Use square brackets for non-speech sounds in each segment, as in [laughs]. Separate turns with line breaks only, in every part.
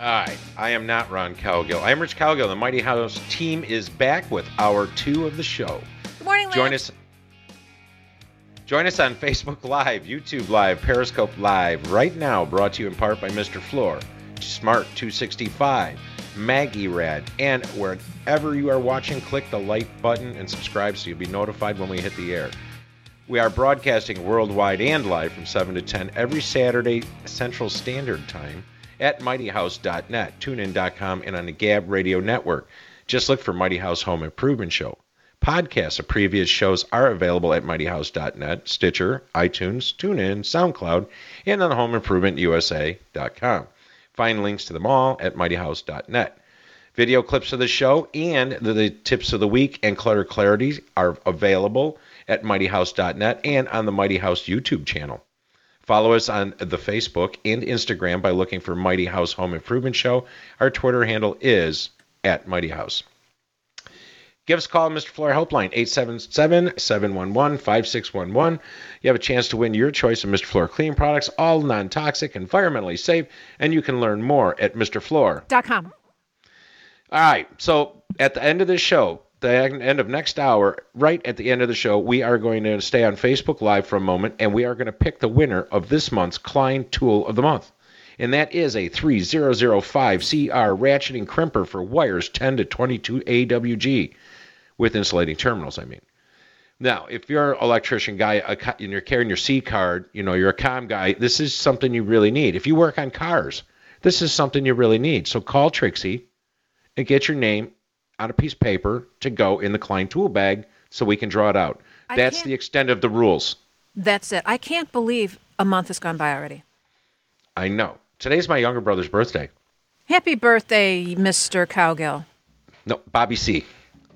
All right, I am not Ron Cowgill. I am Rich Cowgill. The Mighty House team is back with hour two of the show.
Good morning,
Join us. Join us on Facebook Live, YouTube Live, Periscope Live right now. Brought to you in part by Mr. Floor, Smart 265, Maggie Rad, and wherever you are watching, click the like button and subscribe so you'll be notified when we hit the air. We are broadcasting worldwide and live from 7 to 10 every Saturday Central Standard Time at mightyhouse.net, tunein.com, and on the Gab Radio Network. Just look for Mighty House Home Improvement Show. Podcasts of previous shows are available at mightyhouse.net, Stitcher, iTunes, TuneIn, SoundCloud, and on homeimprovement.usa.com. Find links to them all at mightyhouse.net. Video clips of the show and the, the tips of the week and clutter clarity are available at mightyhouse.net and on the Mighty House YouTube channel. Follow us on the Facebook and Instagram by looking for Mighty House Home Improvement Show. Our Twitter handle is at Mighty House. Give us a call Mr. Floor Helpline, 877-711-5611. You have a chance to win your choice of Mr. Floor cleaning products, all non-toxic, environmentally safe, and you can learn more at Mr. Floor.
Dot com.
All right. So at the end of this show, the end of next hour, right at the end of the show, we are going to stay on Facebook Live for a moment, and we are going to pick the winner of this month's Klein Tool of the Month. And that is a 3005 CR ratcheting crimper for wires 10 to 22 AWG with insulating terminals, I mean. Now, if you're an electrician guy and you're carrying your C card, you know, you're a com guy, this is something you really need. If you work on cars, this is something you really need. So call Trixie and get your name on a piece of paper to go in the Klein tool bag so we can draw it out.
I
That's the extent of the rules.
That's it. I can't believe a month has gone by already.
I know. Today's my younger brother's birthday.
Happy birthday, Mr. Cowgill.
No, Bobby C.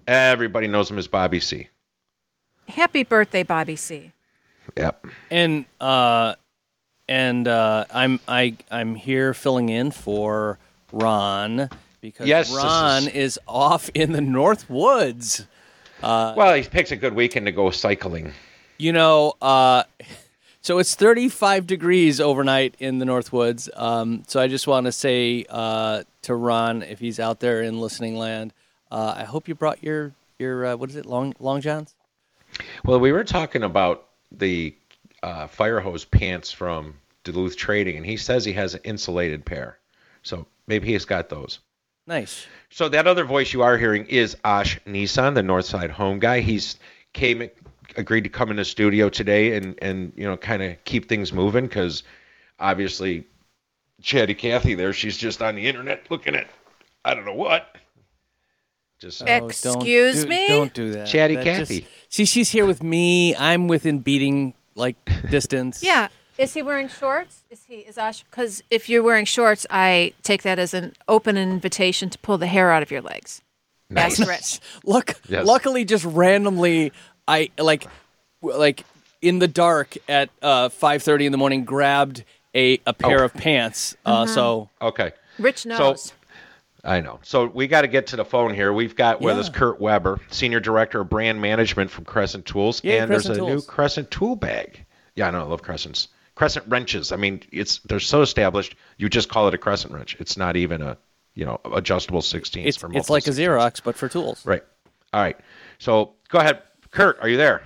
Everybody knows him as Bobby C.
Happy birthday, Bobby C.
Yep.
and uh, and uh, I'm I I'm here filling in for Ron because
Yes,
Ron
is-
is... off in the North Woods.
well, he picks a good weekend to go cycling.
You know, uh, [laughs] so it's 35 degrees overnight in the North Woods. Um, so I just want to say uh, to Ron, if he's out there in listening land, uh, I hope you brought your your uh, what is it, long long johns?
Well, we were talking about the uh, fire hose pants from Duluth Trading, and he says he has an insulated pair. So maybe he's got those.
Nice.
So that other voice you are hearing is Ash Nissan, the Northside home guy. He's came agreed to come in the studio today and and you know kind of keep things moving because obviously Chatty Cathy there, she's just on the internet looking at I don't know what. Just
Oh, don't
Excuse
do-
me?
Don't do that.
Chatty
That
Cathy.
just- see, she's here with me. I'm within beating like distance.
Yeah. Is he wearing shorts? Is he is Ash? Because if you're wearing shorts, I take that as an open invitation to pull the hair out of your legs.
nice.
Ask Rich. [laughs]
Luck,
Yes.
luckily, just randomly, I like, like in the dark at uh, five thirty in the morning, grabbed a a pair
Oh.
of pants. Uh, So
Okay.
Rich knows.
I know. So we got to get to the phone here. We've got with us Kurt Weber, Senior Director of Brand Management from Crescent Tools.
Yay,
and
Crescent
there's a new Crescent tool bag. Yeah, I know. I love Crescents. Crescent wrenches. I mean, it's they're so established. You just call it a Crescent wrench. It's not even a you know adjustable 16s.
it's
for
it's
multiple
like a Xerox, but for tools.
Right. All right. So go ahead, Kurt. Are you there?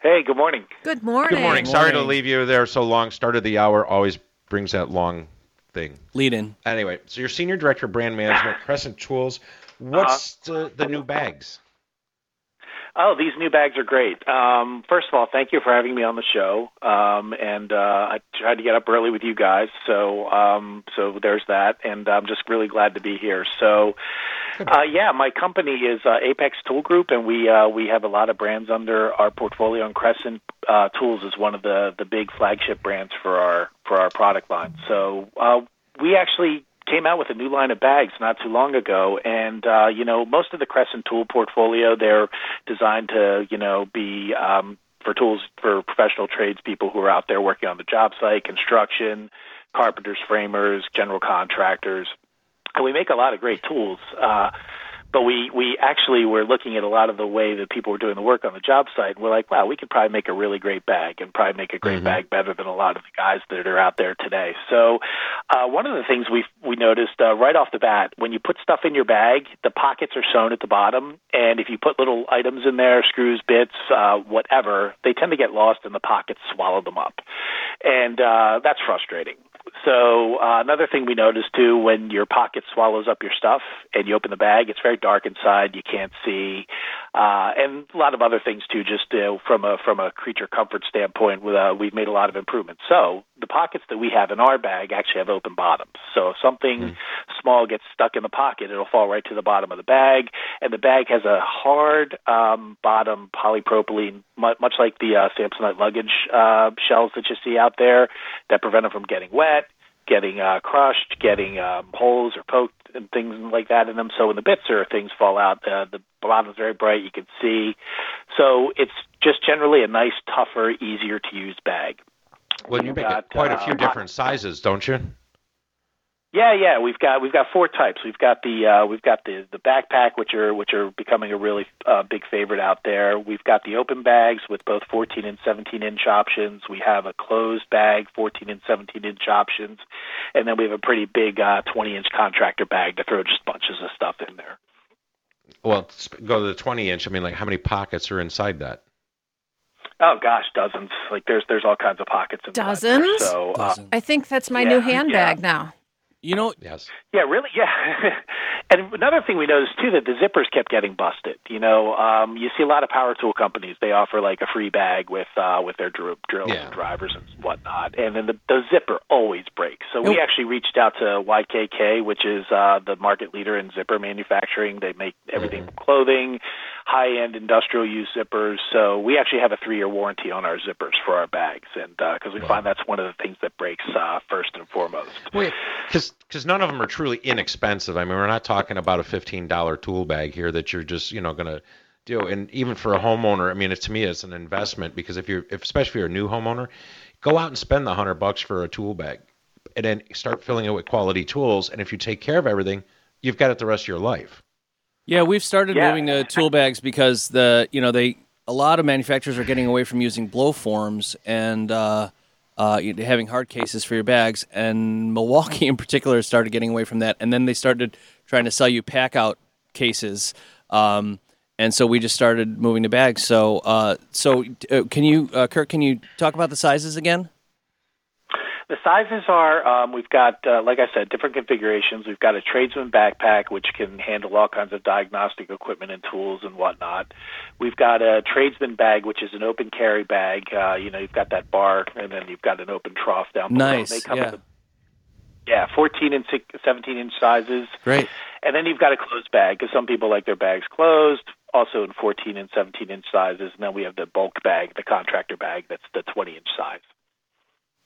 Hey, good morning.
Good morning.
Good morning. Sorry to leave you there so long. Start of the hour always brings that long thing.
Lead in.
Anyway, so you're senior director of brand management, Crescent Tools. What's uh-huh. the, the new bags?
Oh, these new bags are great. Um, first of all, thank you for having me on the show. Um, and uh, I tried to get up early with you guys, so um, so there's that. And I'm just really glad to be here. So, uh, yeah, my company is uh, Apex Tool Group, and we uh, we have a lot of brands under our portfolio. And Crescent uh, Tools is one of the the big flagship brands for our for our product line. So uh, we actually came out with a new line of bags not too long ago, and uh, you know, most of the Crescent tool portfolio they're designed to you know be um, for tools for professional tradespeople who are out there working on the job site, construction, carpenters, framers, general contractors, and we make a lot of great tools. Uh, but we we actually were looking at a lot of the way that people were doing the work on the job site. And we're like, wow, we could probably make a really great bag and probably make a great mm-hmm. bag better than a lot of the guys that are out there today. So uh, one of the things we we noticed uh, right off the bat when you put stuff in your bag, the pockets are sewn at the bottom, and if you put little items in there, screws, bits, uh, whatever, they tend to get lost and the pockets swallow them up, and uh, that's frustrating. So uh, another thing we noticed too, when your pocket swallows up your stuff and you open the bag, it's very dark inside. You can't see, uh, and a lot of other things too. Just uh, from a from a creature comfort standpoint, uh, we've made a lot of improvements. So the pockets that we have in our bag actually have open bottoms. So if something mm. small gets stuck in the pocket, it'll fall right to the bottom of the bag, and the bag has a hard um, bottom polypropylene, much like the uh, Samsonite luggage uh, shells that you see out there, that prevent them from getting wet getting uh, crushed, getting um, holes or poked and things like that in them. So when the bits or things fall out, uh, the bottom's very bright. You can see. So it's just generally a nice, tougher, easier to use bag.
Well, you make got, quite a few uh, different sizes, don't you?
Yeah, yeah, we've got we've got four types. We've got the uh, we've got the the backpack, which are which are becoming a really uh, big favorite out there. We've got the open bags with both 14 and 17 inch options. We have a closed bag, 14 and 17 inch options, and then we have a pretty big uh, 20 inch contractor bag to throw just bunches of stuff in there.
Well, go to the 20 inch. I mean, like how many pockets are inside that?
Oh gosh, dozens. Like there's there's all kinds of pockets. In
dozens.
So uh,
I think that's my yeah, new handbag yeah. now.
You know,
yes.
Yeah, really. Yeah. [laughs] and another thing we noticed too that the zippers kept getting busted. You know, um, you see a lot of power tool companies. They offer like a free bag with uh, with their drill, drills yeah. and drivers and whatnot, and then the, the zipper always breaks. So we actually reached out to YKK, which is uh, the market leader in zipper manufacturing. They make everything mm-hmm. from clothing, high end industrial use zippers. So we actually have a three year warranty on our zippers for our bags, and because uh, we wow. find that's one of the things that breaks uh, first and foremost.
Wait, because none of them are truly inexpensive. I mean, we're not talking about a fifteen dollar tool bag here that you're just you know going to do. And even for a homeowner, I mean, it, to me, it's an investment because if you're, if, especially if you're a new homeowner, go out and spend the hundred bucks for a tool bag, and then start filling it with quality tools. And if you take care of everything, you've got it the rest of your life.
Yeah, we've started yeah. moving to tool bags because the you know they a lot of manufacturers are getting away from using blow forms and uh, uh, having hard cases for your bags, and Milwaukee [laughs] in particular started getting away from that, and then they started trying to sell you pack out cases. Um, and so we just started moving to bags. So, uh, so uh, can you, uh, Kirk? Can you talk about the sizes again?
The sizes are um, we've got, uh, like I said, different configurations. We've got a tradesman backpack, which can handle all kinds of diagnostic equipment and tools and whatnot. We've got a tradesman bag, which is an open carry bag. Uh, you know, you've got that bar, and then you've got an open trough down below.
Nice.
They come
yeah.
in the, yeah, 14 and 17 inch sizes.
Great.
And then you've got a closed bag because some people like their bags closed, also in 14 and 17 inch sizes. And then we have the bulk bag, the contractor bag, that's the 20 inch size.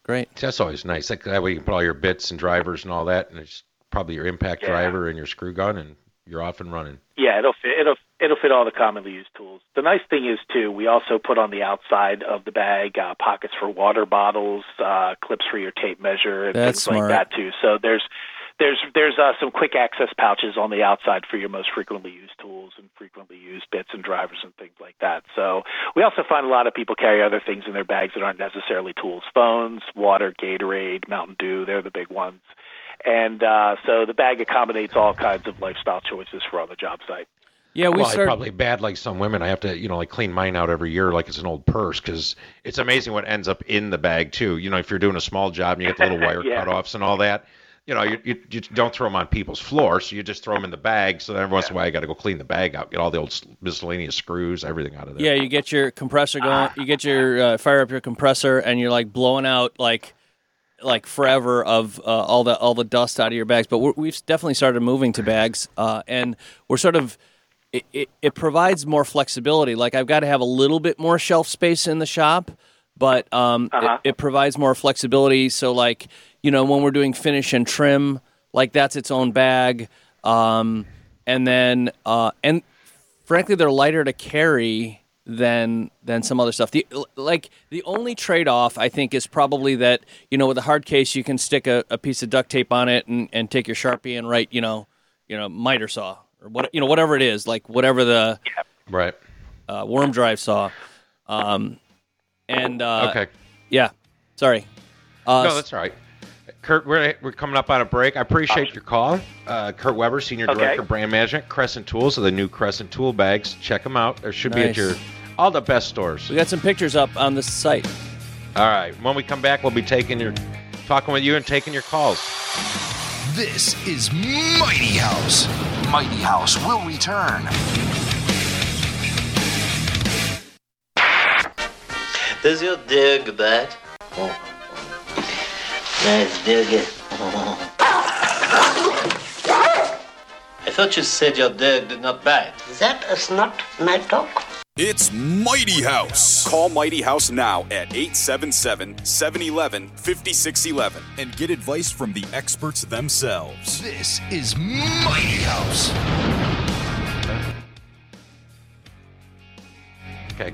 Great.
That's always nice. Like that way you can put all your bits and drivers and all that, and it's probably your impact yeah. driver and your screw gun, and you're off and running.
Yeah, it'll fit. It'll it'll fit all the commonly used tools. The nice thing is too, we also put on the outside of the bag uh, pockets for water bottles, uh, clips for your tape measure, and
That's
things
smart.
like that too. So there's there's there's uh, some quick access pouches on the outside for your most frequently used tools and frequently used bits and drivers and things like that. So we also find a lot of people carry other things in their bags that aren't necessarily tools: phones, water, Gatorade, Mountain Dew. They're the big ones. And uh, so the bag accommodates all kinds of lifestyle choices for on the job site.
Yeah, we
well,
started...
probably bad like some women. I have to, you know, like clean mine out every year like it's an old purse because it's amazing what ends up in the bag too. You know, if you're doing a small job and you get the little [laughs] wire
yeah.
cutoffs and all that, you know, you, you, you don't throw them on people's floors, so you just throw them in the bag. So then every once in a while, I got to go clean the bag out, get all the old miscellaneous screws, everything out of there.
Yeah, you get your compressor going, you get your uh, fire up your compressor, and you're like blowing out like like forever of uh, all the all the dust out of your bags. But we have definitely started moving to bags, uh, and we're sort of. It, it, it provides more flexibility. Like I've got to have a little bit more shelf space in the shop, but um,
uh-huh.
it, it provides more flexibility. So like you know, when we're doing finish and trim, like that's its own bag. Um, and then uh, and frankly, they're lighter to carry than than some other stuff. The like the only trade off I think is probably that you know with a hard case you can stick a, a piece of duct tape on it and, and take your sharpie and write you know you know miter saw or what you know whatever it is like whatever the
Right.
uh, worm drive saw. Um, and uh,
Okay.
yeah, sorry. Uh,
No, that's all right. Kurt, we're, we're coming up on a break. I appreciate your call. Uh, Kurt Weber, Senior
Okay.
Director of Brand Management, Crescent Tools, of the new Crescent Tool Bags. Check them out. There should be at your all the best stores.
we got some pictures up on the site.
All right. When we come back, we'll be taking your, talking with you and taking your calls.
This is Mighty House. Mighty House will return.
Does you dig that? Let's dig it. I thought you said your dog did not bite.
That is not my dog.
It's Mighty House. Call Mighty House now at 877 711 5611 and get advice from the experts themselves.
This is Mighty House.
Okay.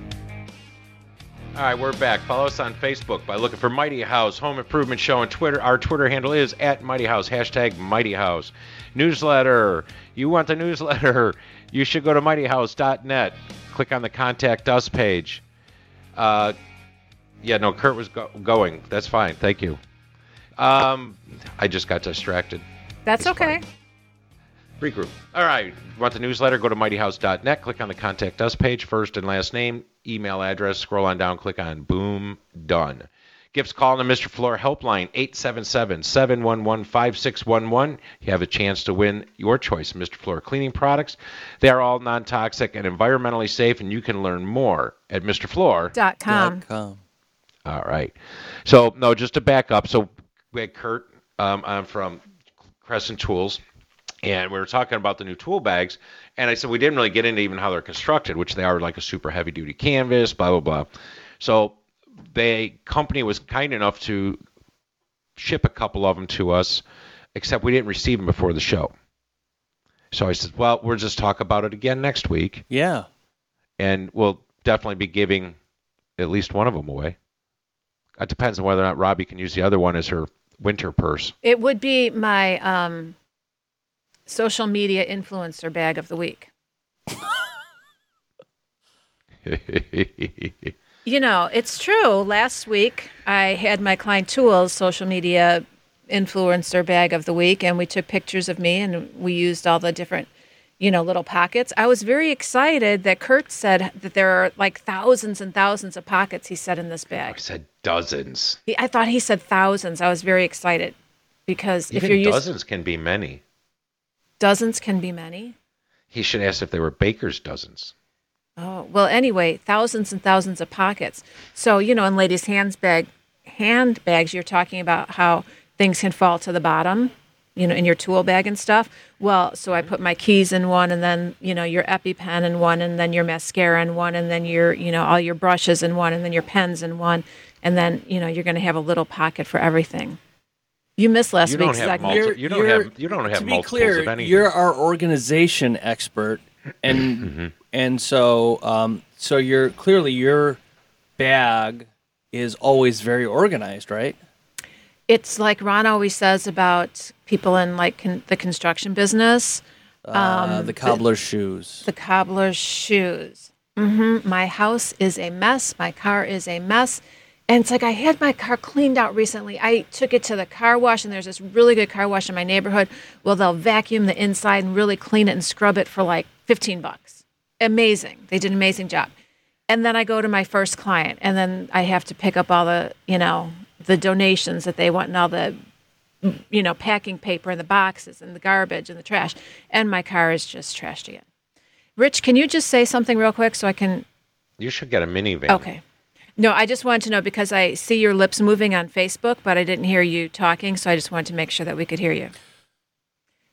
All right, we're back. Follow us on Facebook by looking for Mighty House Home Improvement Show on Twitter. Our Twitter handle is at Mighty House, hashtag Mighty House. Newsletter. You want the newsletter? [laughs] You should go to mightyhouse.net. Click on the Contact Us page. Uh, yeah, no, Kurt was go- going. That's fine. Thank you. Um, I just got distracted.
That's okay.
Regroup. All right. Want the newsletter? Go to mightyhouse.net. Click on the Contact Us page, first and last name, email address. Scroll on down. Click on Boom. Done. Gifts call on the Mr. Floor helpline, 877 711 5611. You have a chance to win your choice of Mr. Floor cleaning products. They are all non toxic and environmentally safe, and you can learn more at Mr. Floor.
Dot com.
Dot com.
All right. So no, just to back up. So we had Kurt. Um, I'm from Crescent Tools, and we were talking about the new tool bags. And I said we didn't really get into even how they're constructed, which they are like a super heavy duty canvas, blah blah blah. So the company was kind enough to ship a couple of them to us, except we didn't receive them before the show. So I said, well, we'll just talk about it again next week,
Yeah.
and we'll definitely be giving at least one of them away. It depends on whether or not Robbie can use the other one as her winter purse.
It would be my um, social media influencer bag of the week. [laughs] You know, it's true. Last week, I had my Klein Tools social media influencer bag of the week, and we took pictures of me and we used all the different, you know, little pockets. I was very excited that Kurt said that there are like thousands and thousands of pockets, he said, in this bag.
I said dozens.
He, I thought he said thousands. I was very excited because if
Even
you're used,
dozens can be many.
Dozens can be many.
He should ask if they were baker's dozens.
Oh, well, anyway, thousands and thousands of pockets. So, you know, in ladies' hands bag, handbags, you're talking about how things can fall to the bottom, you know, in your tool bag and stuff. Well, so I put my keys in one and then, you know, your EpiPen in one and then your mascara in one and then your, you know, all your brushes in one and then your pens in one. And then, you know, you're going to have a little pocket for everything. You missed last
You don't
week's
have
segment.
multi- you don't have you don't have
to be clear,
of anything.
you're our organization expert, and and so um, so you're clearly your bag is always very organized, right?
It's like Ron always says about people in like con- the construction business.
Uh, the cobbler's shoes.
the cobbler's shoes. hmm My house is a mess. My car is a mess. And it's like I had my car cleaned out recently. I took it to the car wash, and there's this really good car wash in my neighborhood. Well, they'll vacuum the inside and really clean it and scrub it for like 15 bucks. Amazing. They did an amazing job. And then I go to my first client, and then I have to pick up all the, you know, the donations that they want and all the you know, packing paper and the boxes and the garbage and the trash. And my car is just trashed again. Rich, can you just say something real quick so I can?
you should get a minivan.
Okay. No, I just wanted to know because I see your lips moving on Facebook, but I didn't hear you talking, so I just wanted to make sure that we could hear you.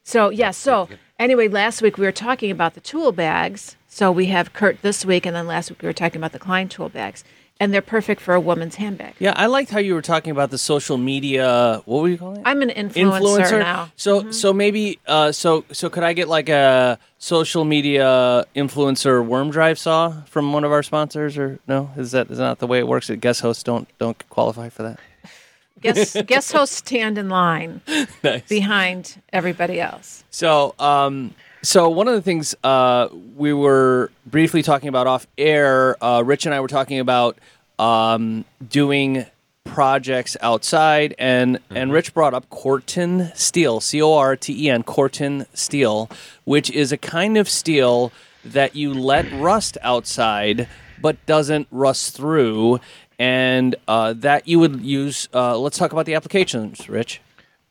So, yeah, so anyway, last week we were talking about the tool bags. So we have Kurt this week, and then last week we were talking about the Klein tool bags. And they're perfect for a woman's handbag.
Yeah, I liked how you were talking about the social media. What were you calling it?
I'm an influencer, now.
So so maybe uh, so so could I get like a social media influencer worm drive saw from one of our sponsors or no? Is that is that not the way it works? That guest hosts don't don't qualify for that. [laughs]
Guest guest hosts stand in line [laughs]
Nice.
behind everybody else.
So, um, so one of the things uh, we were briefly talking about off air, uh, Rich and I were talking about um, doing projects outside, and and Rich brought up Corten steel, C O R T E N, Corten steel, which is a kind of steel that you let rust outside, but doesn't rust through. And uh, that you would use. Uh, let's talk about the applications, Rich.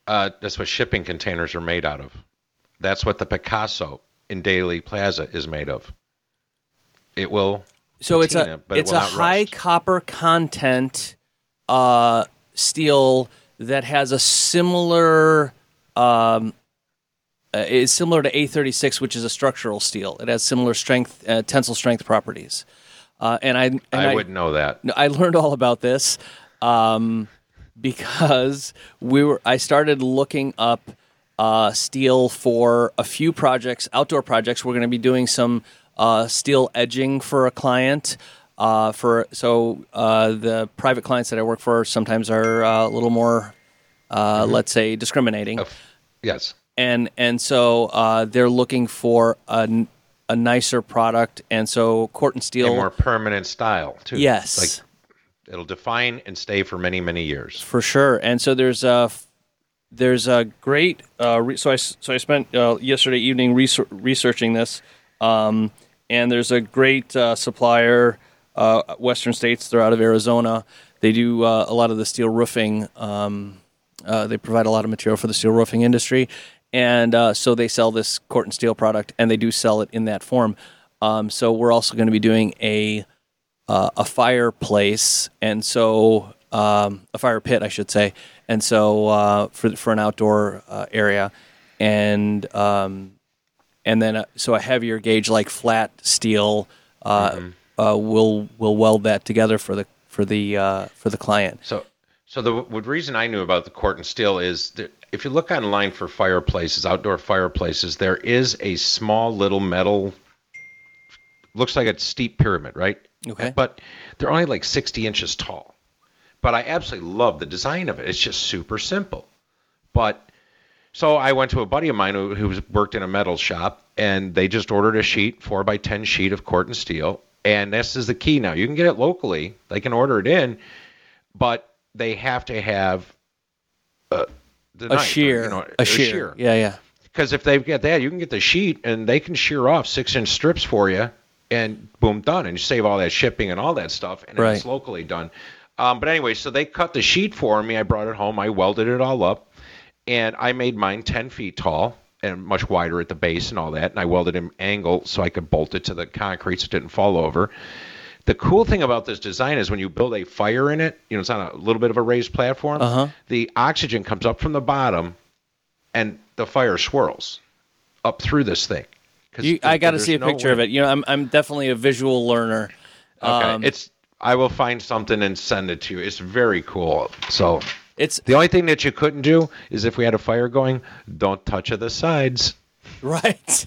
Uh, that's what shipping containers are made out of. That's what the Picasso in Daley Plaza is made of. It will.
So it's a
it
it's a high
rust.
copper content uh, steel that has a similar um, uh, is similar to A36, which is a structural steel. It has similar strength, uh, tensile strength properties. Uh, and I and
I wouldn't know that.
I learned all about this um, because we were. I started looking up uh, steel for a few projects, outdoor projects. We're going to be doing some uh, steel edging for a client. Uh, for so uh, the private clients that I work for sometimes are uh, a little more, uh, let's say, discriminating
Yes.
and and so uh, they're looking for a, a nicer product, and so Corten
A
Steel,
more permanent style too.
Yes.
Like it'll define and stay for many many years.
for sure. And so there's a there's a great uh, re- so I so I spent uh, yesterday evening research, researching this, um, and there's a great uh, supplier, uh, Western States. They're out of Arizona. They do uh, a lot of the steel roofing. Um, uh, they provide a lot of material for the steel roofing industry, and so they sell this Corten Steel product, and they do sell it in that form. Um, so we're also going to be doing a a fireplace, and so um, a fire pit, I should say, and so uh, for for an outdoor uh, area, and um, and then uh so a heavier gauge like flat steel uh, uh, will will weld that together for the for the uh, for the client.
So, so the reason I knew about the Corten steel is that if you look online for fireplaces, outdoor fireplaces, there is a small little metal, looks like a steep pyramid, right?
Okay.
But they're only like 60 inches tall. But I absolutely love the design of it. It's just super simple. But so I went to a buddy of mine who, who worked in a metal shop, and they just ordered a sheet, four by ten sheet of Corten steel, and this is the key. Now you can get it locally; they can order it in, but they have to have uh, the
A
knife, or,
shear,
you know,
a shear, yeah, yeah.
Because if they've got that, you can get the sheet, and they can shear off six inch strips for you, and boom, done, and you save all that shipping and all that stuff, and
Right.
it's locally done. Um, but anyway, so they cut the sheet for me. I brought it home. I welded it all up, and I made mine 10 feet tall and much wider at the base and all that. And I welded an angle so I could bolt it to the concrete so it didn't fall over. The cool thing about this design is when you build a fire in it, you know, it's on a little bit of a raised platform.
Uh-huh.
The oxygen comes up from the bottom, and the fire swirls up through this thing.
You, I got to see a
no
picture of it. You know, I'm I'm definitely a visual learner.
Okay,
Um,
it's. I will find something and send it to you. It's very cool. So
it's
the only thing that you couldn't do is if we had a fire going, don't touch the sides.
Right.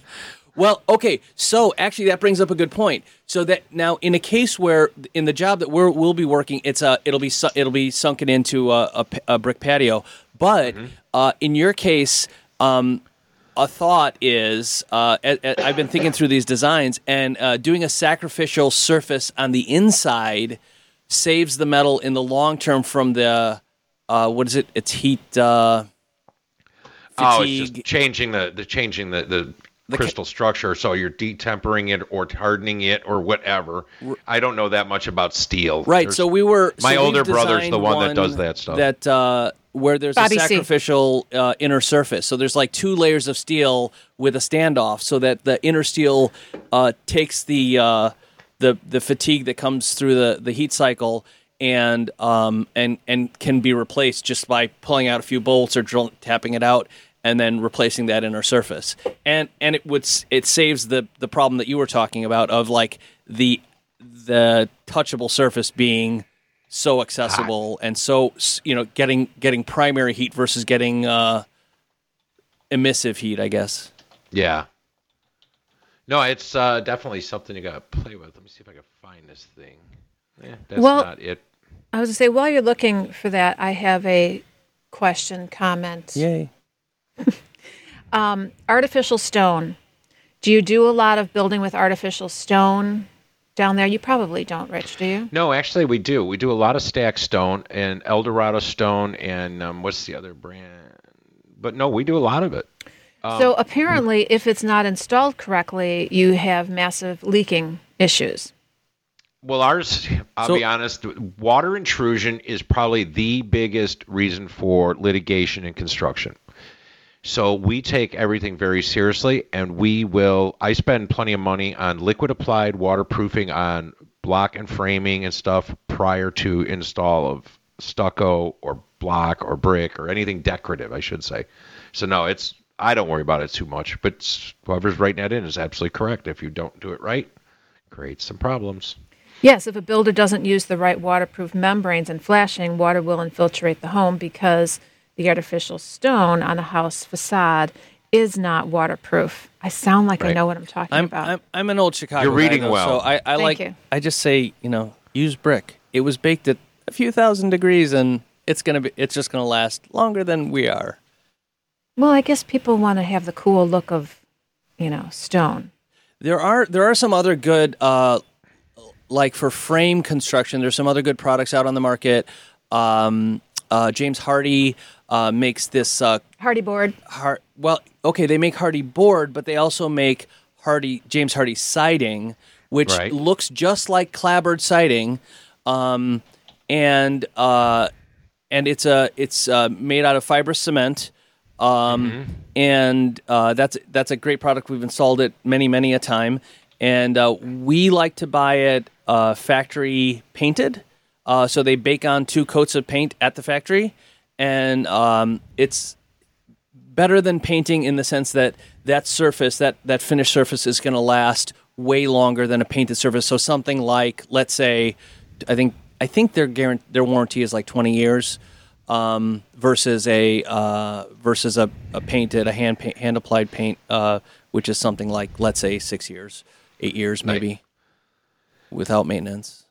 Well, okay. So actually, that brings up a good point. So that now, in a case where in the job that we're, we'll be working, it's a it'll be su- it'll be sunken into a, a a brick patio. But uh, in your case, um, a thought is uh, I've been thinking through these designs and uh, doing a sacrificial surface on the inside saves the metal in the long term from the uh, what is it? It's heat. Uh,
Oh, it's just changing the, the changing the, the,
The ca-
crystal structure. So you're detempering it or hardening it or whatever. I don't know that much about steel.
Right.
There's-
so we were.
my
so
older brother's the
designed
one that does that stuff.
That uh, where there's
Bobby
a sacrificial uh, inner surface. So there's like two layers of steel with a standoff, so that the inner steel uh, takes the uh, the the fatigue that comes through the the heat cycle. And um and and can be replaced just by pulling out a few bolts or drill, tapping it out and then replacing that inner surface. And and it would it saves the the problem that you were talking about of like the the touchable surface being so accessible and so you know getting getting primary heat versus getting uh, emissive heat, I guess.
Yeah. No, it's uh, definitely something you got to play with. Let me see if I can find this thing. Yeah, that's
Well-
not it.
I was going to say, while you're looking for that, I have a question, comment.
Yay. [laughs]
Um, artificial stone. Do you do a lot of building with artificial stone down there? You probably don't, Rich, do you?
No, actually, we do. We do a lot of stack stone and Eldorado stone and um, what's the other brand? But no, we do a lot of it. Um,
so apparently, if it's not installed correctly, you have massive leaking issues.
Well, ours, I'll
So-
be honest, water intrusion is probably the biggest reason for litigation in construction. So we take everything very seriously, and we will. I spend plenty of money on liquid applied waterproofing on block and framing and stuff prior to install of stucco or block or brick or anything decorative, I should say. So no, it's I don't worry about it too much. But whoever's writing that in is absolutely correct. If you don't do it right, creates some problems.
Yes, if a builder doesn't use the right waterproof membranes and flashing, water will infiltrate the home because the artificial stone on a house facade is not waterproof. I sound like I know what I'm talking
I'm,
about.
I'm I'm an old Chicago.
You're
guy,
reading
though,
well.
So I, I
Thank
like
you.
I just say you know use brick. It was baked at a few thousand degrees, and it's gonna be it's just gonna last longer than we are.
well, I guess people want to have the cool look of, you know, stone.
There are there are some other good uh, like for frame construction. There's some other good products out on the market. Um, uh, James Hardie uh, makes this uh,
Hardie board.
Har- well, okay, they make Hardie board, but they also make Hardie James Hardie siding, which
Right.
looks just like clapboard siding, um, and uh, and it's a it's uh, made out of fibrous cement. Um, And uh, that's that's a great product. We've installed it many many a time, and uh, we like to buy it uh, factory painted. Uh, so they bake on two coats of paint at the factory, and um, it's better than painting in the sense that that surface, that that finished surface, is going to last way longer than a painted surface. So something like, let's say, I think I think their guarant- their warranty is like 20 years um, versus a uh, versus a, a painted, a hand paint, hand applied paint, uh, which is something like let's say six years, eight years maybe, without maintenance.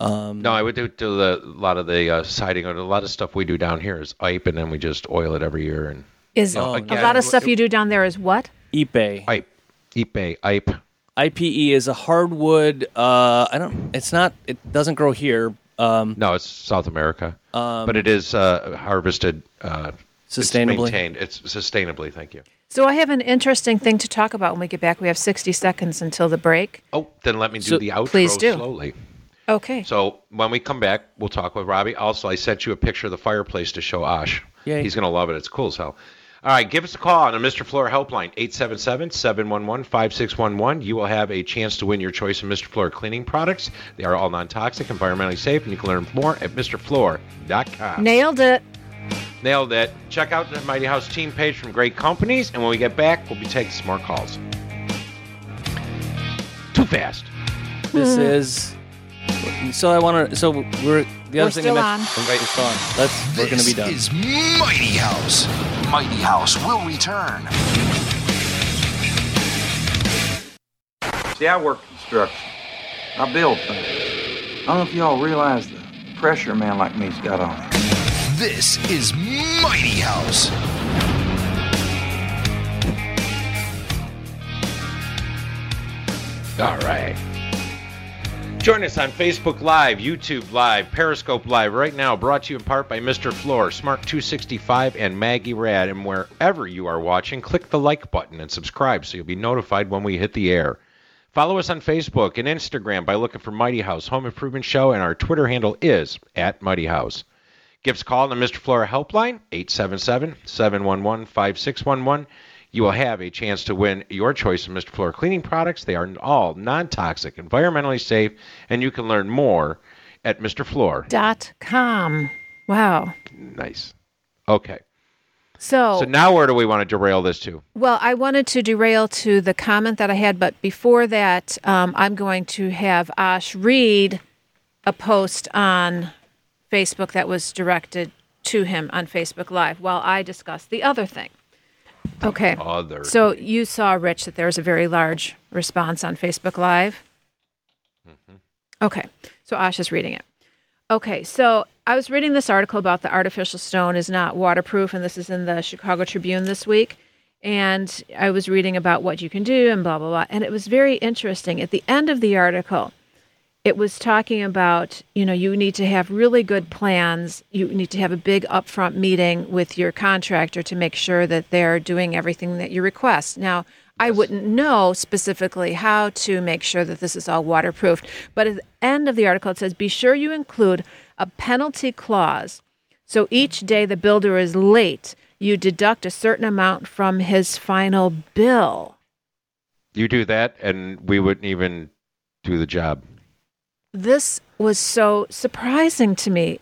Um,
No, I would do, do the, a lot of the uh, siding. Or a lot of stuff we do down here is IPE, and then we just oil it every year. And
Is
No,
a
again,
lot of
w-
stuff you do down there is what?
Ipe.
IPE, IPE, IPE.
IPE is a hardwood. Uh, I don't. It's not. It doesn't grow here. Um,
No, it's South America, but it is uh, harvested uh, it's
Sustainably?
maintained. It's sustainably. Thank you.
So I have an interesting thing to talk about when we get back. We have 60 seconds until the break.
Oh, then let me do
So-
the outro
Please do.
slowly.
Okay.
So when we come back, we'll talk with Robbie. Also, I sent you a picture of the fireplace to show Ash.
Yay.
He's gonna love it. It's cool as hell. All right, give us a call on the Mr. Floor helpline, 877-711-5611. You will have a chance to win your choice of Mr. Floor cleaning products. They are all non-toxic, environmentally safe, and you can learn more at MrFloor.com.
Nailed it.
Nailed it. Check out the Mighty House team page from great companies, and when we get back, we'll be taking some more calls. Too fast.
This mm-hmm. is. So I want to. So we're the other
We're
thing
still
I mentioned.
Right.
We're still on. Let's. We're gonna be done.
This is Mighty House. Mighty House will return.
See, I work construction. I build things. I don't know if y'all realize the pressure a man like me's got on him.
This is Mighty House.
All right. Join us on Facebook Live, YouTube Live, Periscope Live right now, brought to you in part by Mr. Floor, Smart 265, and Maggie Rad. And wherever you are watching, click the like button and subscribe so you'll be notified when we hit the air. Follow us on Facebook and Instagram by looking for Mighty House Home Improvement Show, and our Twitter handle is at Mighty House. Give us a call on the Mr. Floor helpline, 877 711 5611. You will have a chance to win your choice of Mr. Floor cleaning products. They are all non toxic, environmentally safe, and you can learn more at Mr. Floor.
Dot com. Wow.
Nice. Okay.
So,
So now where do we want to derail this to?
well, I wanted to derail to the comment that I had, but before that, um, I'm going to have Ash read a post on Facebook that was directed to him on Facebook Live while I discuss the other thing. Okay.
Other.
So you saw, Rich, that there was a very large response on Facebook Live. Mm-hmm. Okay. So Ash is reading it. Okay. So I was reading this article about the artificial stone is not waterproof, and this is in the Chicago Tribune this week. And I was reading about what you can do and blah, blah, blah. And it was very interesting. At the end of the article, it was talking about you know you need to have really good plans. You need to have a big upfront meeting with your contractor to make sure that they're doing everything that you request. Now i wouldn't know specifically how to make sure that this is all waterproofed but at the end of the article it says be sure you include a penalty clause. So each day the builder is late you deduct a certain amount from his final bill.
You do that, and we wouldn't even do the job.
This was so surprising to me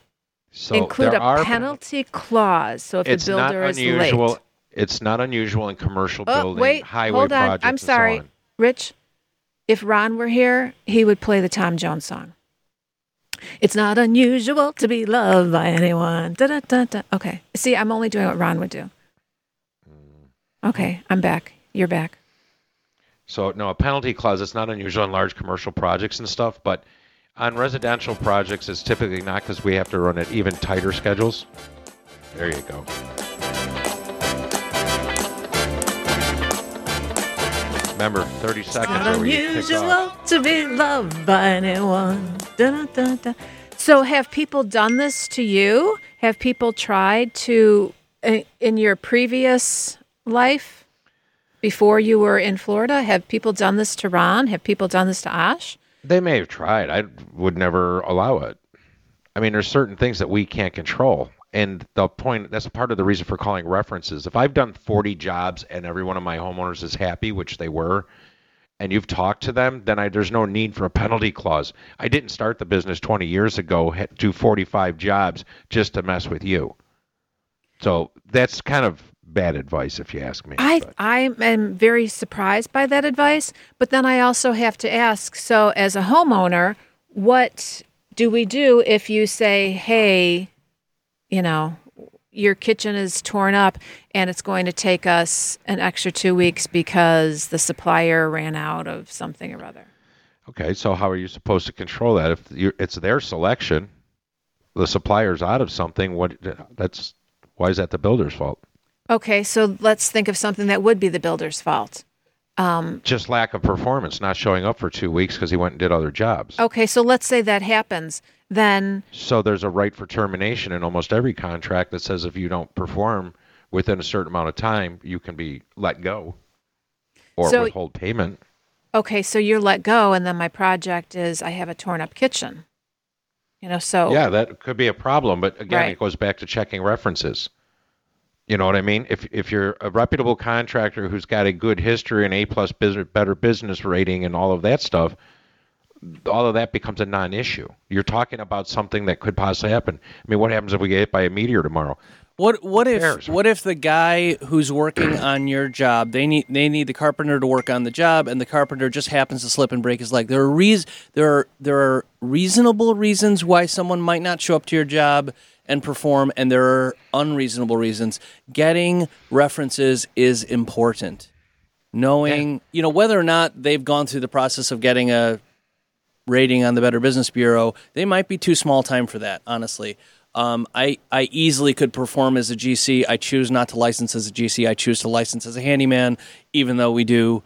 So
include a
are
penalty clause. So if the builder is
unusual.
late.
It's not unusual in commercial
Oh,
building,
wait,
highway
hold on. I'm
and so
sorry,
on.
Rich. If Ron were here, he would play the Tom Jones song. It's not unusual to be loved by anyone. Da, da, da, da. Okay. See, I'm only doing what Ron would do. Hmm. Okay, I'm back. You're back.
So no, a penalty clause. It's not unusual in large commercial projects and stuff, but on residential projects, it's typically not because we have to run at even tighter schedules. There you go. Remember, 30 seconds.
Not
or we kick
unusual to be loved by anyone. Da, da, da. So, have people done this to you? Have people tried to, uh, in your previous life, before you were in Florida, have people done this to Ron? Have people done this to Ash?
They may have tried. I would never allow it. I mean, there's certain things that we can't control. And the point that's part of the reason for calling references. If I've done 40 jobs and every one of my homeowners is happy, which they were, and you've talked to them, then I, there's no need for a penalty clause. I didn't start the business 20 years ago, do 45 jobs just to mess with you. So that's kind of bad advice, if you ask me.
I
But-
I am very surprised by that advice, but then I also have to ask. So, as a homeowner, what do we do if you say, "Hey, you know, your kitchen is torn up and it's going to take us an extra two weeks because the supplier ran out of something or other"?
Okay, so how are you supposed to control that if it's their selection? The supplier's out of something. What? That's why is that the builder's fault?
Okay, so let's think of something that would be the builder's fault.
Um, Just lack of performance, not showing up for two weeks because he went and did other jobs.
Okay, so let's say that happens. Then
So there's a right for termination in almost every contract that says if you don't perform within a certain amount of time, you can be let go or
So-
withhold payment.
Okay, so you're let go, and then my project is I have a torn up kitchen. You know, so
Yeah, that could be a problem, but again,
Right.
it goes back to checking references. You know what I mean? If if you're a reputable contractor who's got a good history and A plus business, better business rating and all of that stuff, all of that becomes a non-issue. You're talking about something that could possibly happen. I mean, what happens if we get hit by a meteor tomorrow?
What what if what if the guy who's working [clears throat] on your job they need they need the carpenter to work on the job and the carpenter just happens to slip and break his leg. There are reas there are there are reasonable reasons why someone might not show up to your job and perform and there are unreasonable reasons. Getting references is important. Knowing, you know, whether or not they've gone through the process of getting a rating on the Better Business Bureau, they might be too small time for that, honestly. Um, I, I easily could perform as a GC. I choose not to license as a GC. I choose to license as a handyman, even though we do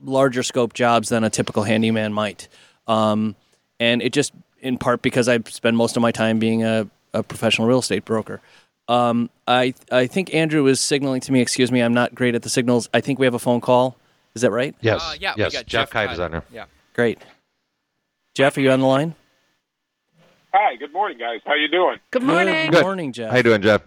larger scope jobs than a typical handyman might. Um, and it just, in part, because I spend most of my time being a, a professional real estate broker. Um, I, I think Andrew is signaling to me, excuse me, I'm not great at the signals. I think we have a phone call. Is that right?
Yes.
Uh, yeah, we
yes.
got
Jeff
Jeff
Kite is on here.
Yeah.
Great. Jeff, are you on the line?
Hi, good morning, guys. How you doing?
good morning.
Good morning, Jeff.
How you doing, Jeff?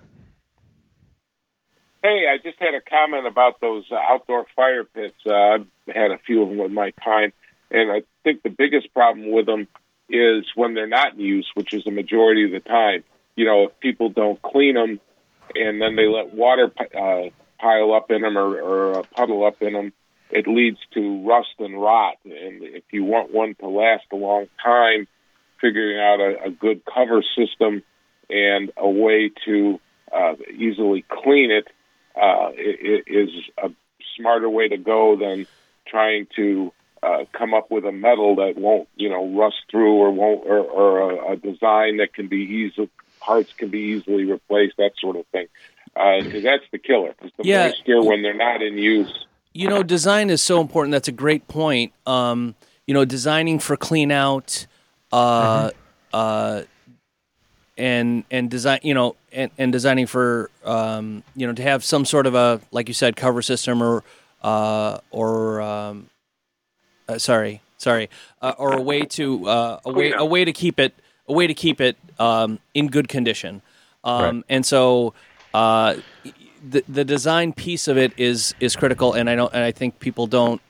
Hey, I just had a comment about those uh, outdoor fire pits. Uh, I've had a few of them in my time, and I think the biggest problem with them is when they're not in use, which is the majority of the time. You know, if people don't clean them and then they let water uh, pile up in them or, or puddle up in them, it leads to rust and rot. And if you want one to last a long time, figuring out a, a good cover system and a way to uh, easily clean it uh, i- i- is a smarter way to go than trying to uh, come up with a metal that won't, you know, rust through or won't, or, or a, a design that can be easily parts can be easily replaced, that sort of thing. Because that's the killer. Because the
Yeah.
moisture when they're not in use.
You know, design is so important. That's a great point. Um, you know, designing for clean out, uh, uh, and and design. You know, and, and designing for um, you know to have some sort of a like you said cover system or uh, or um, uh, sorry sorry uh, or a way to uh, a way a way to keep it a way to keep it um, in good condition. Um, And so uh, the the design piece of it is is critical, and I don't and I think people don't.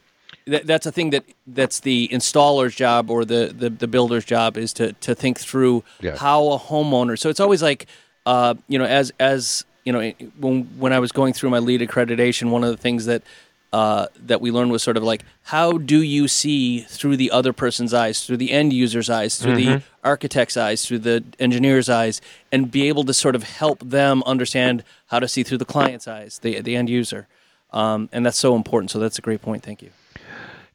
That, that's a thing that that's the installer's job or the, the, the builder's job is to to think through
Yeah.
how a homeowner. So it's always like, uh, you know, as as you know, when when I was going through my LEED accreditation, one of the things that uh, that we learned was sort of like how do you see through the other person's eyes, through the end user's eyes, through the
Mhm.
architect's eyes, through the engineer's eyes, and be able to sort of help them understand how to see through the client's eyes, the the end user, um, and that's so important. So that's a great point. Thank you.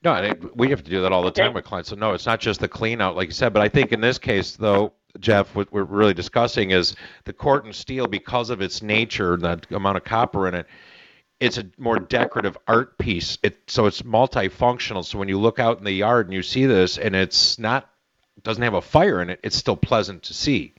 No, I think we have to do that all the time with clients. So no, it's not just the clean out, like you said. But I think in this case, though, Jeff, what we're really discussing is the Corten steel because of its nature, the amount of copper in it. It's a more decorative art piece. It so it's multifunctional. So when you look out in the yard and you see this, and it's not doesn't have a fire in it, it's still pleasant to see.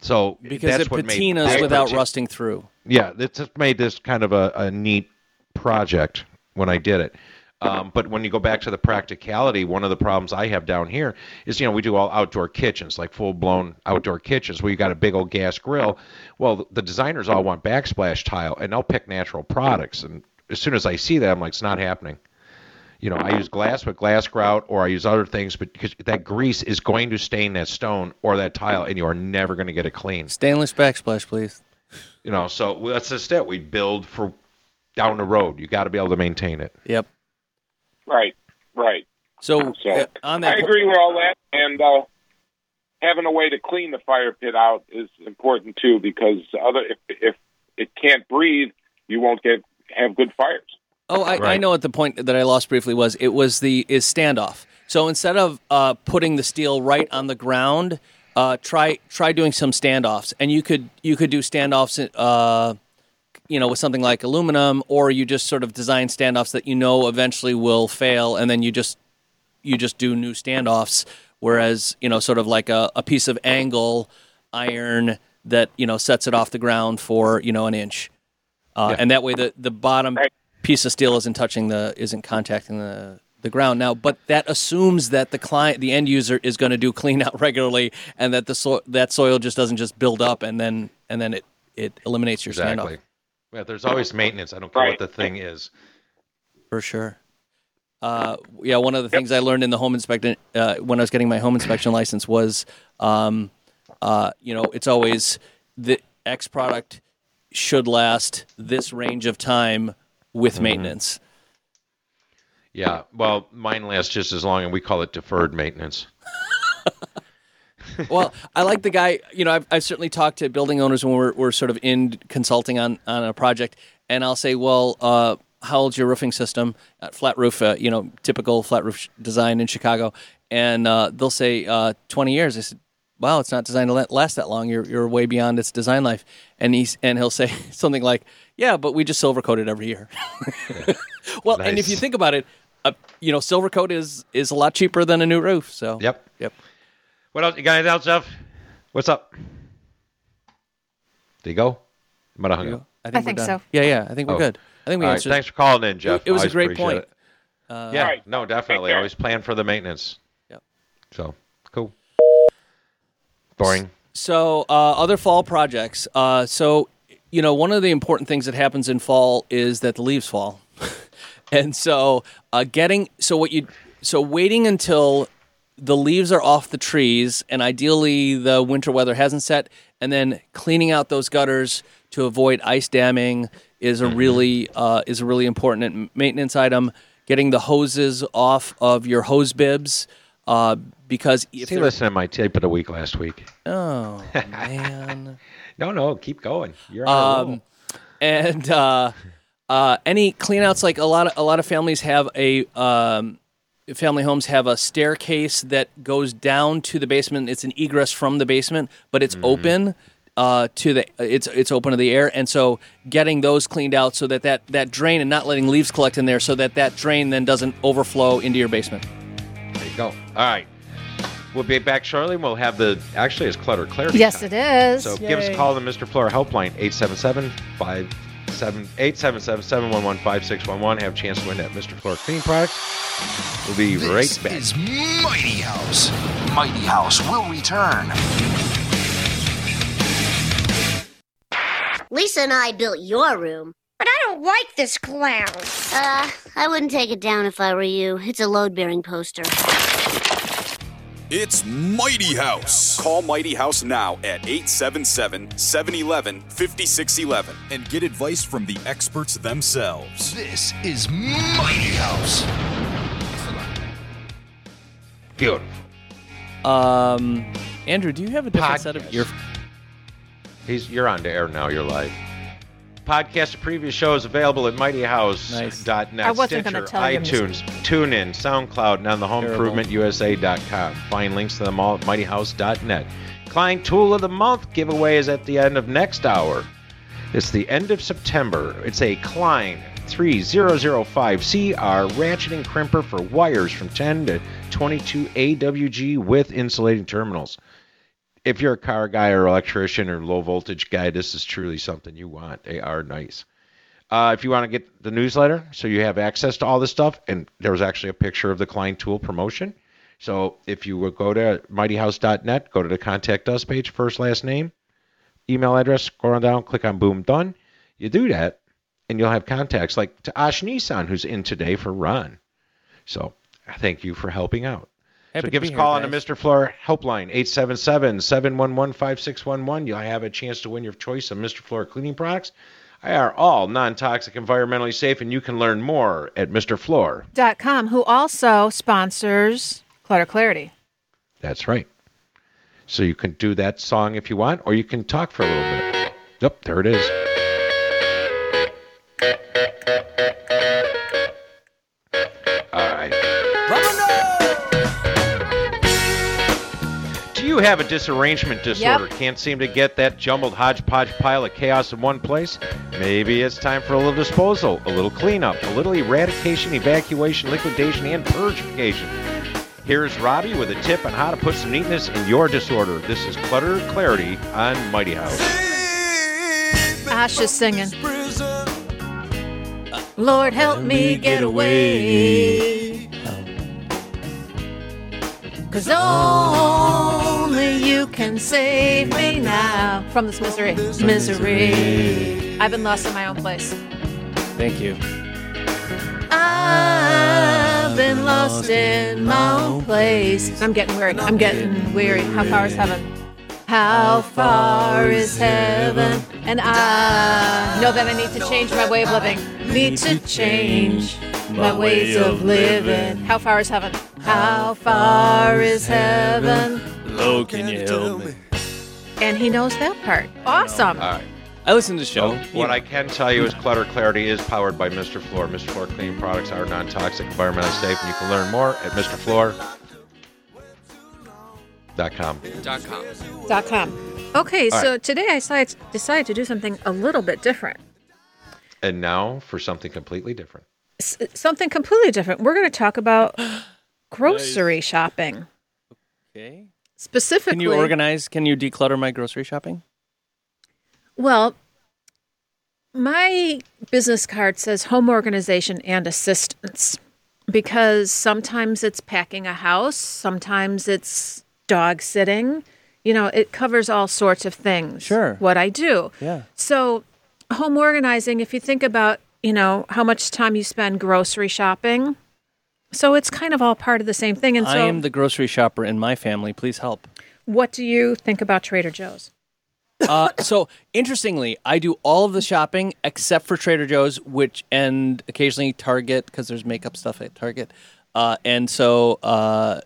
So
Because it patinas without
parti-
rusting through.
yeah, it just made this kind of a, a neat project when I did it. Um, but when you go back to the practicality, one of the problems I have down here is, you know, we do all outdoor kitchens, like full blown outdoor kitchens where you got a big old gas grill. Well, the designers all want backsplash tile, and they'll pick natural products. And as soon as I see that, I'm like, it's not happening. You know, I use glass with glass grout, or I use other things, but because that grease is going to stain that stone or that tile, and you are never going to get it clean.
Stainless backsplash, please.
You know, so that's just it. We build for down the road. You got to be able to maintain it.
Yep.
Right, right.
So,
So
uh, on that
I
po-
agree with all that, and uh, having a way to clean the fire pit out is important too, because other if if it can't breathe, you won't get have good fires.
Oh, I, I know what the point that I lost briefly was. It was the is standoff. So instead of uh, putting the steel right on the ground, uh, try try doing some standoffs, and you could you could do standoffs, uh, you know, with something like aluminum, or you just sort of design standoffs that you know eventually will fail, and then you just you just do new standoffs. Whereas you know, sort of like a, a piece of angle iron that you know sets it off the ground for you know an inch, uh, and that way the the bottom piece of steel isn't touching the isn't contacting the the ground. Now but that assumes that the client the end user is going to do clean out [laughs] regularly and that the so- that soil just doesn't just build up and then and then it it eliminates your
Exactly.
standoff
Yeah, there's always maintenance. I don't care what the thing is.
for sure uh, yeah one of the things i learned in the home inspection uh, when i was getting my home inspection license was um, uh, you know it's always the x product should last this range of time with
Mm-hmm.
maintenance
Yeah. Well, mine lasts just as long, and we call it deferred maintenance. [laughs]
well, I like the guy. You know, I've, I've certainly talked to building owners when we're, we're sort of in consulting on, on a project, and I'll say, well, uh, how old's your roofing system? Uh, flat roof, uh, you know, typical flat roof sh- design in Chicago, and uh, they'll say uh, 20 years. I said, wow, it's not designed to la- last that long. You're, you're way beyond its design life. And he's and he'll say [laughs] something like, yeah, but we just silver coat it every year. [laughs] well, and if you think about it, uh, you know, silver coat is is a lot cheaper than a new roof. So
Yep.
Yep.
What else? You got anything else, Jeff? What's up? Did he go? Might have hung up.
I think,
I
we're
think so.
Yeah, yeah. I think we're
Oh.
good. I think we
All right,
answered.
Thanks for calling in, Jeff.
It, it was a
Always
great
appreciate
point.
it.
Uh,
yeah, no, definitely. Always plan for the maintenance.
Yep.
So cool. Boring.
So, uh, other fall projects. Uh, so, you know, one of the important things that happens in fall is that the leaves fall, [laughs] and so uh, getting so what you so waiting until the leaves are off the trees, and ideally the winter weather hasn't set, and then cleaning out those gutters to avoid ice damming is a really uh, is a really important maintenance item. Getting the hoses off of your hose bibs uh, because if
See, listen to my tape of the week last week.
oh man. [laughs]
No, no, keep going. You're on.
Um, and uh, uh, any cleanouts like a lot of a lot of families have a um, family homes have a staircase that goes down to the basement. It's an egress from the basement, but it's open uh, to the it's it's open to the air, and so getting those cleaned out so that, that that drain and not letting leaves collect in there, so that that drain then doesn't overflow into your basement.
There you go. All right. We'll be back shortly. We'll have the actually it's clutter clarity.
Yes,
time.
it is.
So give us a call on the Mr. Floor helpline 877 57 877 711 5611. Have a chance to win that Mr. Floor cleaning product. We'll be
This
right back.
is Mighty House. Mighty House will return.
Lisa and I built your room. But I don't like this clown. Uh, I wouldn't take it down if I were you. It's a load bearing poster.
It's Mighty House. Call Mighty House now at 877 711 5611 and get advice from the experts themselves.
This is Mighty House.
Beautiful.
Um, Andrew, do you have a different set of your?
He's you're on the air now. You're live. Podcast of previous shows available at mightyhouse.net,
I wasn't gonna
Stitcher,
tell you, Mr.
iTunes, TuneIn, SoundCloud, and on the HomeImprovementUSA.com. Find links to them all at mightyhouse.net. Klein Tool of the Month giveaway is at the end of next hour. It's the end of September. It's a Klein 3005CR ratcheting crimper for wires from 10 to 22 AWG with insulating terminals if you're a car guy or electrician or low voltage guy, this is truly something you want. They are nice. Uh, if you want to get the newsletter, so you have access to all this stuff, and there was actually a picture of the Klein Tool promotion. So if you would go to mightyhouse.net, go to the contact us page, first last name, email address, scroll on down, click on boom done. You do that, and you'll have contacts like to Ash Nissan, who's in today for Ron. So thank you for helping out.
Happy
so give
be
us a
here,
call on
guys.
the Mr. Floor helpline, 877-711-5611. You'll have a chance to win your choice of Mr. Floor cleaning products. They are all non-toxic, environmentally safe, and you can learn more at Mr. Floor.
Dot com, who also sponsors Clutter Clarity.
That's right. So you can do that song if you want, or you can talk for a little bit. Yep, there it is. Have a disarrangement disorder? Can't seem to get that jumbled hodgepodge pile of chaos in one place? Maybe it's time for a little disposal, a little cleanup, a little eradication, evacuation, liquidation, and purgification. Here's Robbie with a tip on how to put some neatness in your disorder. This is Clutter Clarity on Mighty House.
Ash is singing. Lord, help me get away. Cause only you can save me now from this misery. Misery. I've been lost in my own place.
Thank you.
I've been lost in my own place. I'm getting weary. I'm getting weary. How far is heaven? How far is heaven? And I know that I need to change my way of living. Need to change my ways of living. How far is heaven? How far is heaven?
Hello, can you help me?
And he knows that part. Awesome.
All right.
I listen to the show.
What I can tell you is Clutter Clarity is powered by Mr. Floor. Mr. Floor cleaning products are non-toxic, environmentally safe, and you can learn more at MrFloor.com.
Dot com.
Dot com. Okay,
All
so
right.
today I decided, decided to do something a little bit different.
And now for something completely different.
S- something completely different. We're going to talk about [gasps] [gasps] grocery shopping.
Okay.
Specifically,
Can you organize? Can you declutter my grocery shopping?
Well, my business card says home organization and assistance because sometimes it's packing a house, sometimes it's dog sitting. You know, it covers all sorts of things.
Sure.
What I do.
Yeah.
So, home organizing, if you think about, you know, how much time you spend grocery shopping, So it's kind of all part of the same thing. And
I am the grocery shopper in my family. Please help.
what do you think about Trader Joe's?
uh, so interestingly, I do all of the shopping except for Trader Joe's, which and occasionally Target because there's makeup stuff at Target, uh, and so uh,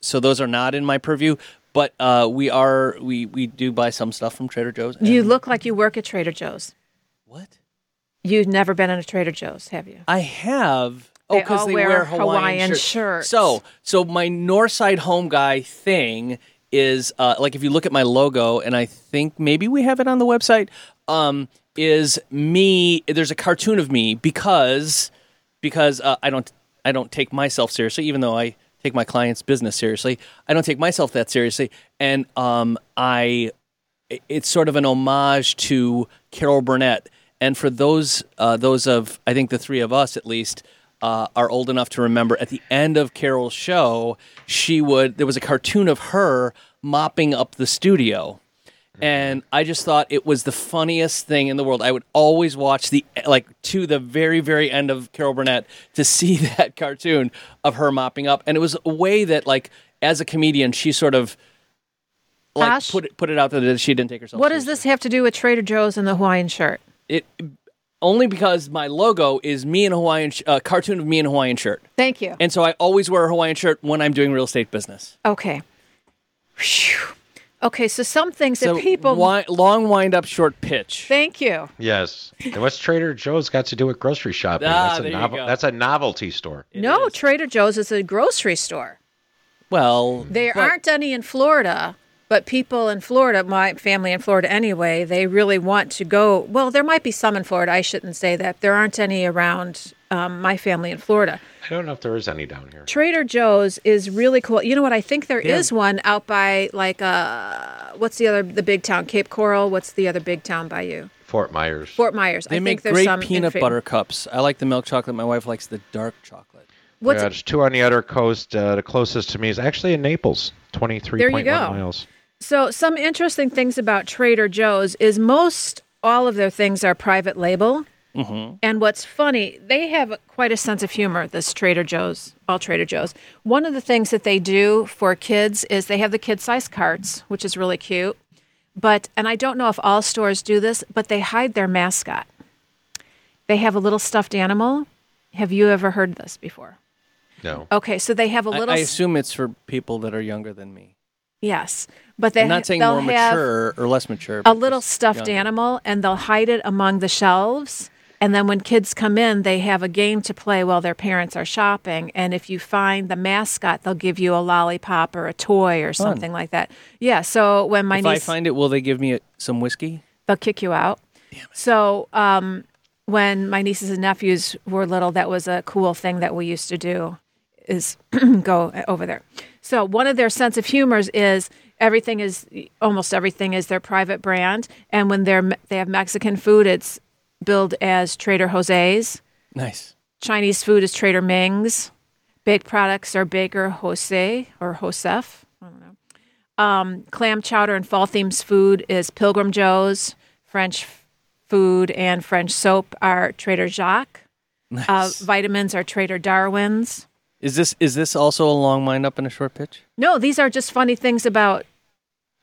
so those are not in my purview. But uh, we are we we do buy some stuff from Trader Joe's.
You look like you work at Trader Joe's.
What?
You've never been in a Trader Joe's, have you?
I have. Oh, because they
wear
wear Hawaiian,
Hawaiian
shirts.
shirts.
So, so my Northside Home Guy thing is uh, like if you look at my logo, and I think maybe we have it on the website. Um, is me? There's a cartoon of me because because uh, I don't I don't take myself seriously, even though I take my clients' business seriously. I don't take myself that seriously, and um, I it's sort of an homage to Carol Burnett. And for those uh, those of I think the three of us at least uh, are old enough to remember at the end of Carol's show, she would there was a cartoon of her mopping up the studio. And I just thought it was the funniest thing in the world. I would always watch the like to the very very end of Carol Burnett to see [laughs] that cartoon of her mopping up, and it was a way that like as a comedian she sort of like
Ash?
put it put it out there that she didn't take herself.
What does this have to do with Trader Joe's and the Hawaiian shirt?
It only because my logo is me in a Hawaiian sh- uh, cartoon of me in a Hawaiian shirt,
Thank you.
and so I always wear a Hawaiian shirt when I'm doing real estate business.
Okay. Phew. Okay, so some things
So
that people.
wi- long wind up, short pitch.
Thank you.
Yes. And what's Trader Joe's got to do with grocery shopping?
Ah,
that's, a
there you go.
that's a novelty store.
no, Trader Joe's is a grocery store.
Well,
There
but-
aren't any in Florida, but people in Florida, my family in Florida anyway, they really want to go. Well, there might be some in Florida. I shouldn't say that. There aren't any around um, my family in Florida.
I don't know if there is any down here.
Trader Joe's is really cool. You know what? I think there is
Yeah.
one out by like uh, what's the other the big town? Cape Coral. What's the other big town by you?
Fort Myers.
Fort Myers.
They
I
make
think
great
some
peanut
Fa-
butter cups. I like the milk chocolate. My wife likes the dark chocolate.
What's
yeah, there's two on the other coast. Uh, the closest to me is actually in Naples, 23.1
go.
miles.
So, some interesting things about Trader Joe's is most all of their things are private label.
Mm-hmm.
And what's funny, they have quite a sense of humor, this Trader Joe's, all Trader Joe's. One of the things that they do for kids is they have the kid size carts, which is really cute. But, and I don't know if all stores do this, but they hide their mascot. They have a little stuffed animal. Have you ever heard this before?
No.
Okay, so they have a little.
I assume it's for people that are younger than me.
Yes, but they
I'm not saying more
have,
mature or less mature.
a little stuffed
younger.
animal and they'll hide it among the shelves. And then when kids come in, they have a game to play while their parents are shopping. And if you find the mascot, they'll give you a lollipop or a toy or something like that. Yeah. So when my
If I find it, will they give me a, some whiskey?
they'll kick you out. So um, when my nieces and nephews were little, that was a cool thing that we used to do is [clears throat] go over there. So one of their sense of humors is everything is almost everything is their private brand, and when they're they have Mexican food, it's billed as Trader Jose's.
Nice.
Chinese food is Trader Ming's. Baked products are Baker Jose or Josef. I don't know. Um, clam chowder and fall themes food is Pilgrim Joe's. French food and French soap are Trader Jacques. Uh,
Nice.
vitamins are Trader Darwin's.
Is this is this also a long wind up and a short pitch?
No, these are just funny things about.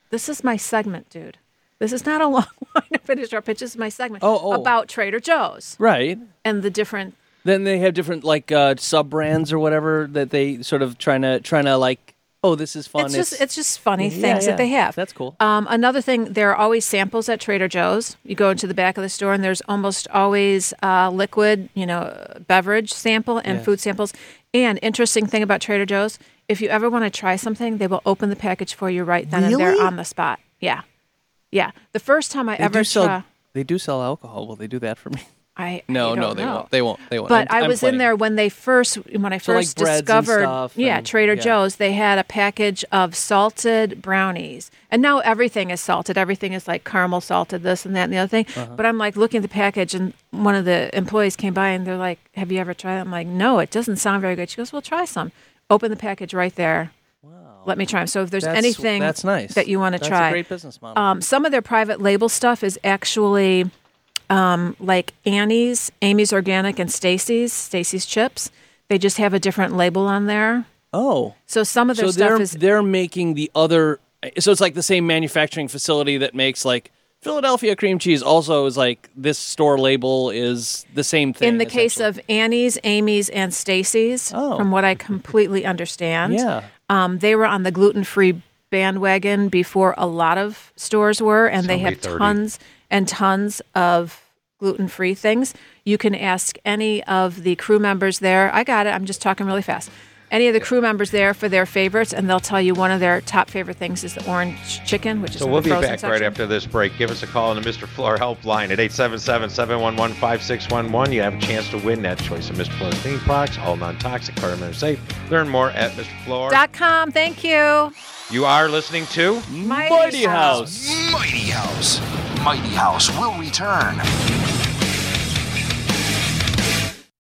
This is my segment, dude. This is not a [laughs] long line to finish our pitch. This is my segment
Oh, oh.
about Trader Joe's
Right.
and the different.
Then they have different like uh, sub brands or whatever that they sort of trying to trying to like. Oh, this is fun.
It's just it's just funny
Yeah,
things
yeah.
that they have.
That's cool.
Um, another thing, there are always samples at Trader Joe's. You go into the back of the store, and there's almost always uh, liquid, you know, beverage sample and food samples. And interesting thing about Trader Joe's, if you ever want to try something, they will open the package for you right then and there on the spot. Yeah, yeah. The first time I
they
ever
sell.
tried,
They do sell alcohol. Will they do that for me?
I
No,
I
no, they
know.
won't. They won't. They won't.
But
I'm-
I was in there when they first when I
So, like,
first discovered yeah
and-
Trader
yeah.
Joe's they had a package of salted brownies and now everything is salted everything is like caramel salted this and that and the other thing
Uh-huh.
but I'm like looking at the package and one of the employees came by and they're like have you ever tried it I'm like no it doesn't sound very good she goes well try some open the package right there let me try them. so if there's
That's-
anything
that's nice.
that you want to try
great business model.
um, some of their private label stuff is actually um, like Annie's, Amy's Organic, and Stacy's, Stacy's Chips. They just have a different label on there.
Oh.
So some of their
so
stuff
they're
is
they're making the other. So it's like the same manufacturing facility that makes like Philadelphia cream cheese. Also, is like this store label is the same thing.
in the case of Annie's, Amy's, and Stacy's. From what I completely understand.
Oh. Yeah.
Um, they were on the gluten free bandwagon before a lot of stores were, and they
Somebody
have
30.
tons and tons of gluten free things. You can ask any of the crew members there. I got it. I'm just talking really fast. Any of the crew members there for their favorites, and they'll tell you one of their top favorite things is the orange chicken, which is
So we'll be back
section.
right after this break. Give us a call on the Mr. Floor helpline at 877-711-5611. You have a chance to win that choice of Mr. Floor's cleaning products, all non-toxic, environmentally safe. Learn more at Mr. Floor.
Dot com. Thank you.
You are listening to
Mighty, House
Mighty House. Mighty House will return.